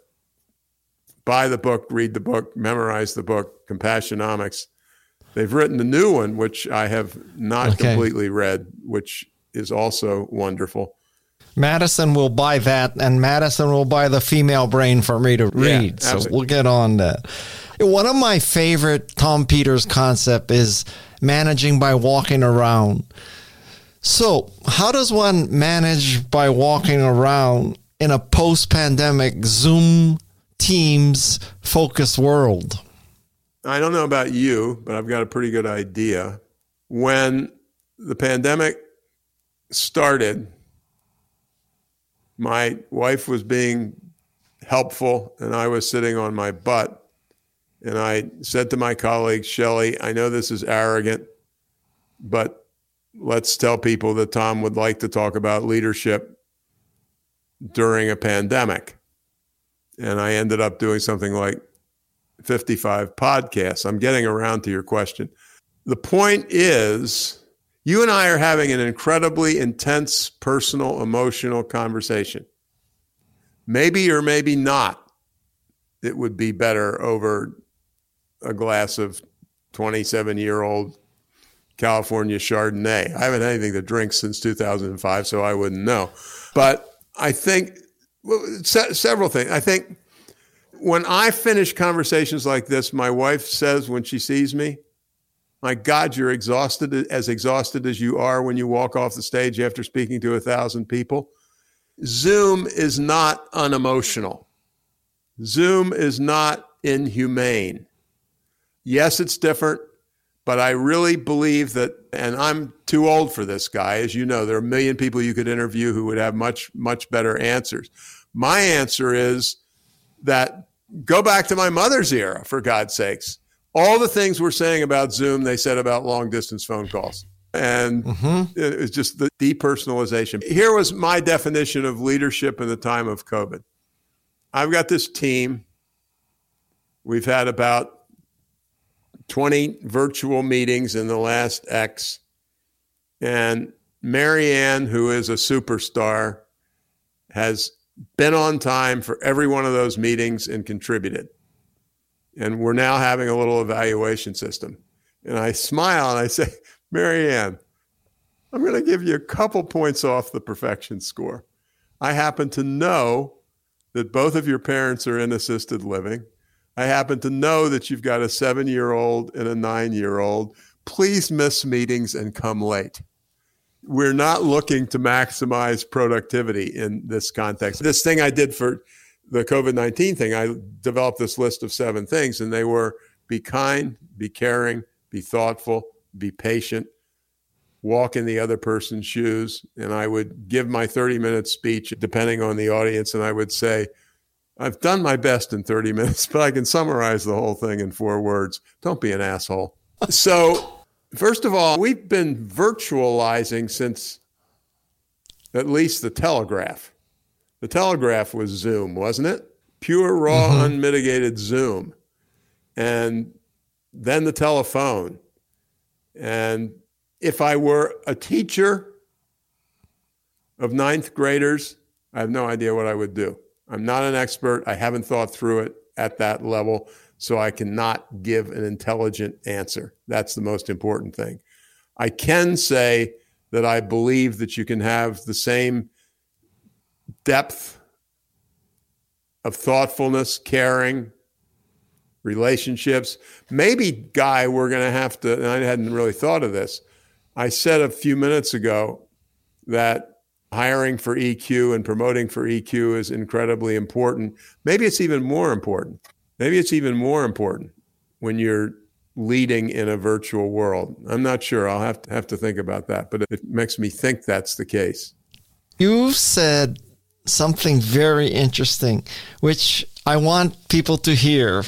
buy the book, read the book, memorize the book, Compassionomics. They've written a new one, which I have not okay. completely read, which is also wonderful. Madison will buy that, and Madison will buy the female brain for me to read. Yeah, so we'll get on that. One of my favorite Tom Peters concept is managing by walking around. So, how does one manage by walking around in a post pandemic Zoom Teams focused world? I don't know about you, but I've got a pretty good idea. When the pandemic started, my wife was being helpful and I was sitting on my butt. And I said to my colleague, Shelly, I know this is arrogant, but let's tell people that Tom would like to talk about leadership during a pandemic. And I ended up doing something like 55 podcasts. I'm getting around to your question. The point is, you and I are having an incredibly intense personal, emotional conversation. Maybe or maybe not, it would be better over a glass of 27 year old California Chardonnay. I haven't had anything to drink since 2005, so I wouldn't know. But I think se- several things. I think when I finish conversations like this, my wife says when she sees me, my God, you're exhausted, as exhausted as you are when you walk off the stage after speaking to a thousand people. Zoom is not unemotional. Zoom is not inhumane. Yes, it's different. But I really believe that, and I'm too old for this guy. As you know, there are a million people you could interview who would have much, much better answers. My answer is that go back to my mother's era, for God's sakes. All the things we're saying about Zoom, they said about long distance phone calls. And mm-hmm. it's just the depersonalization. Here was my definition of leadership in the time of COVID. I've got this team. We've had about 20 virtual meetings in the last X. And Marianne, who is a superstar, has been on time for every one of those meetings and contributed. And we're now having a little evaluation system. And I smile and I say, Marianne, I'm going to give you a couple points off the perfection score. I happen to know that both of your parents are in assisted living. I happen to know that you've got a seven year old and a nine year old. Please miss meetings and come late. We're not looking to maximize productivity in this context. This thing I did for the COVID 19 thing, I developed this list of seven things, and they were be kind, be caring, be thoughtful, be patient, walk in the other person's shoes. And I would give my 30 minute speech, depending on the audience, and I would say, I've done my best in 30 minutes, but I can summarize the whole thing in four words. Don't be an asshole. So, first of all, we've been virtualizing since at least the telegraph. The telegraph was Zoom, wasn't it? Pure, raw, mm-hmm. unmitigated Zoom. And then the telephone. And if I were a teacher of ninth graders, I have no idea what I would do. I'm not an expert. I haven't thought through it at that level, so I cannot give an intelligent answer. That's the most important thing. I can say that I believe that you can have the same depth of thoughtfulness, caring, relationships. Maybe, Guy, we're going to have to, and I hadn't really thought of this. I said a few minutes ago that hiring for EQ and promoting for EQ is incredibly important. Maybe it's even more important. Maybe it's even more important when you're leading in a virtual world. I'm not sure. I'll have to have to think about that, but it makes me think that's the case. You've said something very interesting, which I want people to hear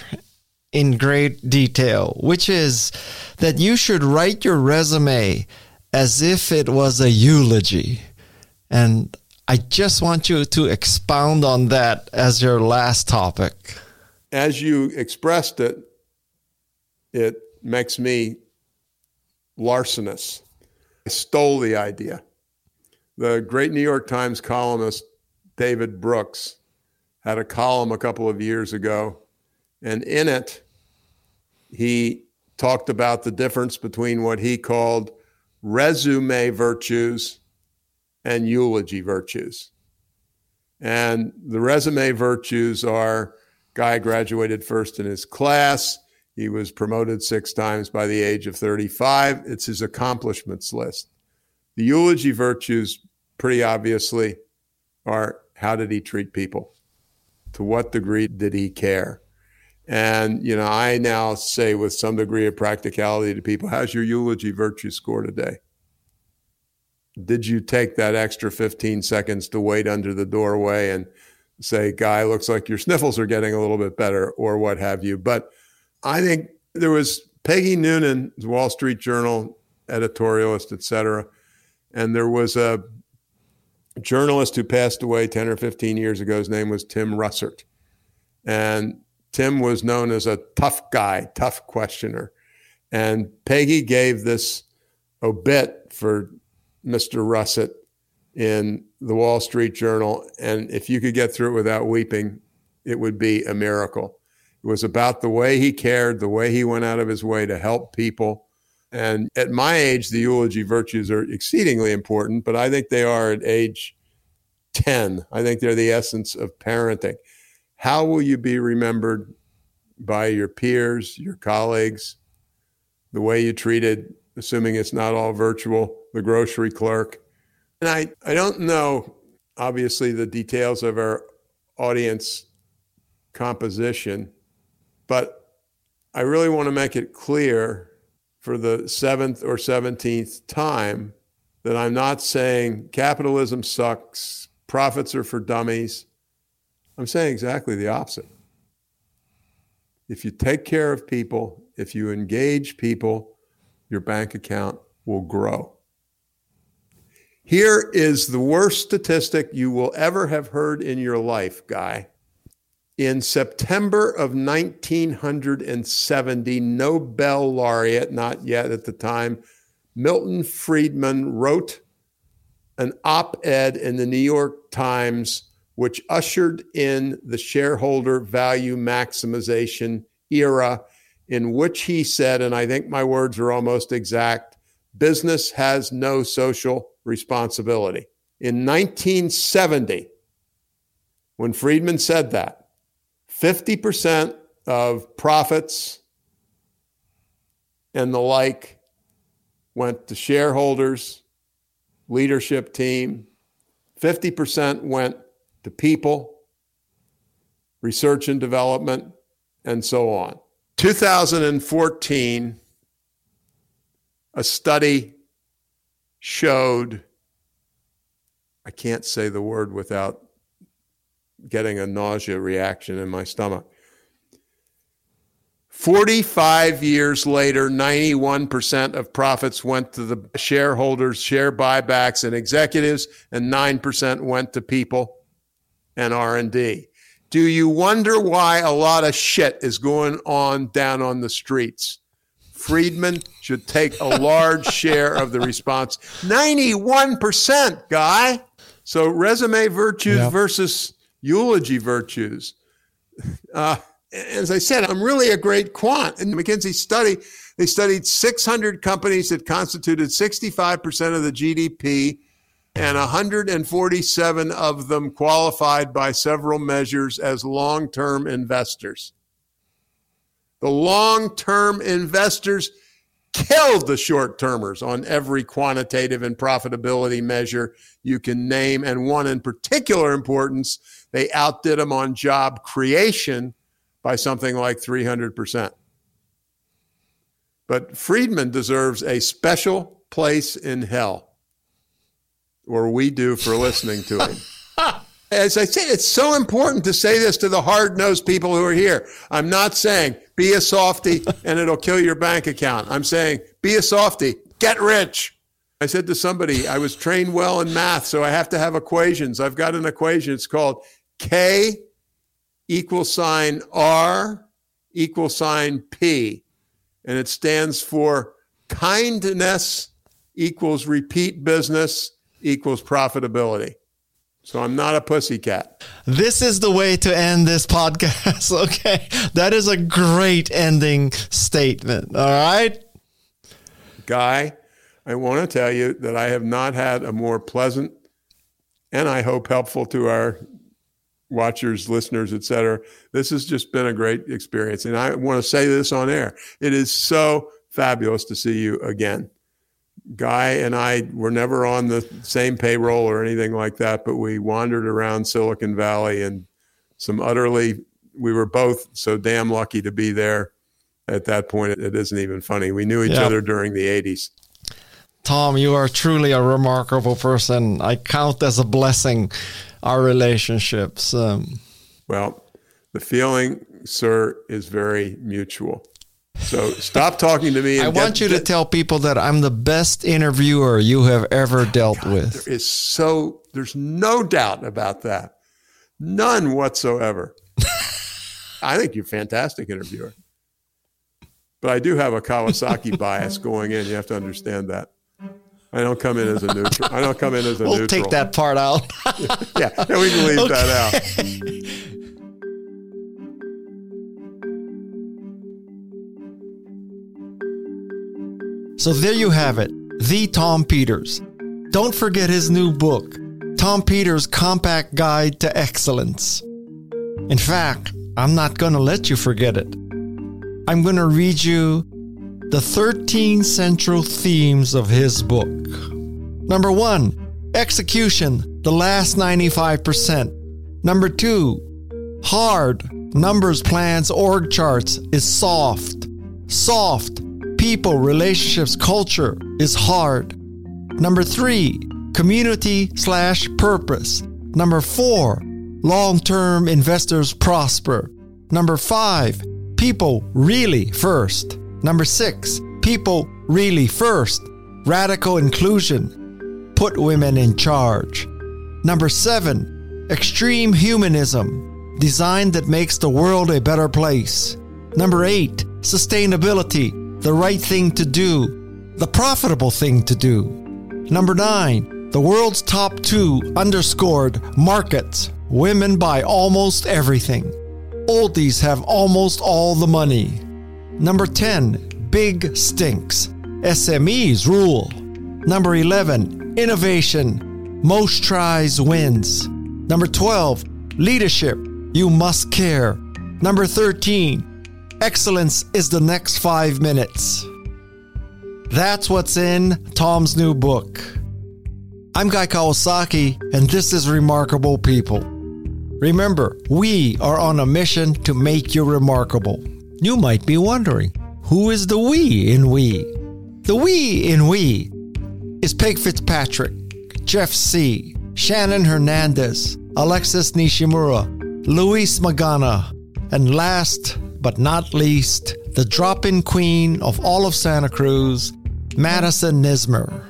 in great detail, which is that you should write your resume as if it was a eulogy. And I just want you to expound on that as your last topic. As you expressed it, it makes me larcenous. I stole the idea. The great New York Times columnist David Brooks had a column a couple of years ago, and in it, he talked about the difference between what he called resume virtues and eulogy virtues. And the resume virtues are guy graduated first in his class. He was promoted six times by the age of 35. It's his accomplishments list. The eulogy virtues, pretty obviously, are how did he treat people? To what degree did he care? And, you know, I now say with some degree of practicality to people, how's your eulogy virtue score today? Did you take that extra 15 seconds to wait under the doorway and say, guy, looks like your sniffles are getting a little bit better or what have you? But I think there was Peggy Noonan, Wall Street Journal editorialist, et cetera. And there was a journalist who passed away 10 or 15 years ago. His name was Tim Russert. And Tim was known as a tough guy, tough questioner. And Peggy gave this obit for Mr. Russert in the Wall Street Journal. And if you could get through it without weeping, it would be a miracle. It was about the way he cared, the way he went out of his way to help people. And at my age, the eulogy virtues are exceedingly important, but I think they are at age 10. I think they're the essence of parenting. How will you be remembered by your peers, your colleagues, the way you treated, assuming it's not all virtual, the grocery clerk? And I, I don't know, obviously, the details of our audience composition, but I really want to make it clear for the seventh or 17th time that I'm not saying capitalism sucks, profits are for dummies. I'm saying exactly the opposite. If you take care of people, if you engage people, your bank account will grow. Here is the worst statistic you will ever have heard in your life, Guy. In September of 1970, Nobel laureate, not yet at the time, Milton Friedman wrote an op ed in the New York Times, which ushered in the shareholder value maximization era, in which he said, and I think my words are almost exact business has no social responsibility. In 1970, when Friedman said that, 50% of profits and the like went to shareholders, leadership team, 50% went to people, research and development, and so on. 2014, a study showed, I can't say the word without getting a nausea reaction in my stomach. 45 years later, 91% of profits went to the shareholders, share buybacks, and executives, and 9% went to people. and R&D. Do you wonder why a lot of shit is going on down on the streets? Friedman should take a large share of the response. 91%, guy. So resume virtues Yep. versus eulogy virtues. Uh, as I said, I'm really a great quant. In the McKinsey study, they studied 600 companies that constituted 65% of the GDP, and 147 of them qualified by several measures as long term investors. The long term investors killed the short termers on every quantitative and profitability measure you can name. And one in particular importance, they outdid them on job creation by something like 300%. But Friedman deserves a special place in hell, or we do for listening to him. As I say, it's so important to say this to the hard nosed people who are here. I'm not saying be a softy and it'll kill your bank account. I'm saying be a softy, get rich. I said to somebody, I was trained well in math, so I have to have equations. I've got an equation. It's called K equal sign R equal sign P. And it stands for kindness equals repeat business equals profitability. So I'm not a pussycat. This is the way to end this podcast. Okay. That is a great ending statement. All right. Guy, I want to tell you that I have not had a more pleasant and I hope helpful to our watchers, listeners, et cetera. This has just been a great experience. And I want to say this on air. It is so fabulous to see you again. Guy and I were never on the same payroll or anything like that, but we wandered around Silicon Valley and some utterly, we were both so damn lucky to be there at that point. It, isn't even funny. We knew each Yeah. other during the 80s. Tom, you are truly a remarkable person. I count as a blessing our relationships. Um, Well, the feeling, sir, is very mutual. So stop talking to me. And I want get- you to get- tell people that I'm the best interviewer you have ever dealt with. There is so there's no doubt about that. None whatsoever. I think you're a fantastic interviewer. But I do have a Kawasaki bias going in. You have to understand that. I don't come in as a neutral. I don't come in as a We'll neutral. take that part out. Yeah, yeah, we can leave that out. So there you have it, the Tom Peters. Don't forget his new book, Tom Peters' Compact Guide to Excellence. In fact, I'm not going to let you forget it. I'm going to read you the 13 central themes of his book. Number one, execution, the last 95%. Number two, hard, numbers, plans, org charts is soft. Soft, people, relationships, culture is hard. Number three, community slash purpose. Number four, long term investors prosper. Number five, people really first. Number six, people really first. Radical inclusion. Put women in charge. Number seven, extreme humanism. Design that makes the world a better place. Number eight, sustainability. The right thing to do. The profitable thing to do. Number nine, the world's top two underscored markets. Women buy almost everything. Oldies have almost all the money. Number 10, big stinks. SMEs rule. Number 11, innovation. Most tries wins. Number 12, leadership. You must care. Number 13, excellence is the next five minutes. That's what's in Tom's new book. I'm Guy Kawasaki, and this is Remarkable People. Remember, we are on a mission to make you remarkable. You might be wondering, who is the we in we? The we in we is Peg Fitzpatrick, Jeff Sieh, Shannon Hernandez, Alexis Nishimura, Luis Magana, and last but not least, the drop in queen of all of Santa Cruz, Madisun Nuismer.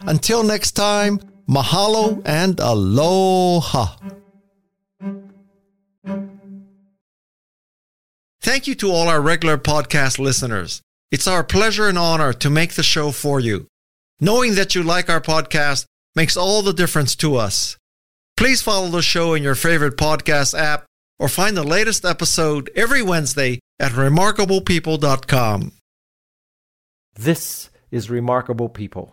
Until next time, mahalo and aloha. Thank you to all our regular podcast listeners. It's our pleasure and honor to make the show for you. Knowing that you like our podcast makes all the difference to us. Please follow the show in your favorite podcast app or find the latest episode every Wednesday at remarkablepeople.com. This is Remarkable People.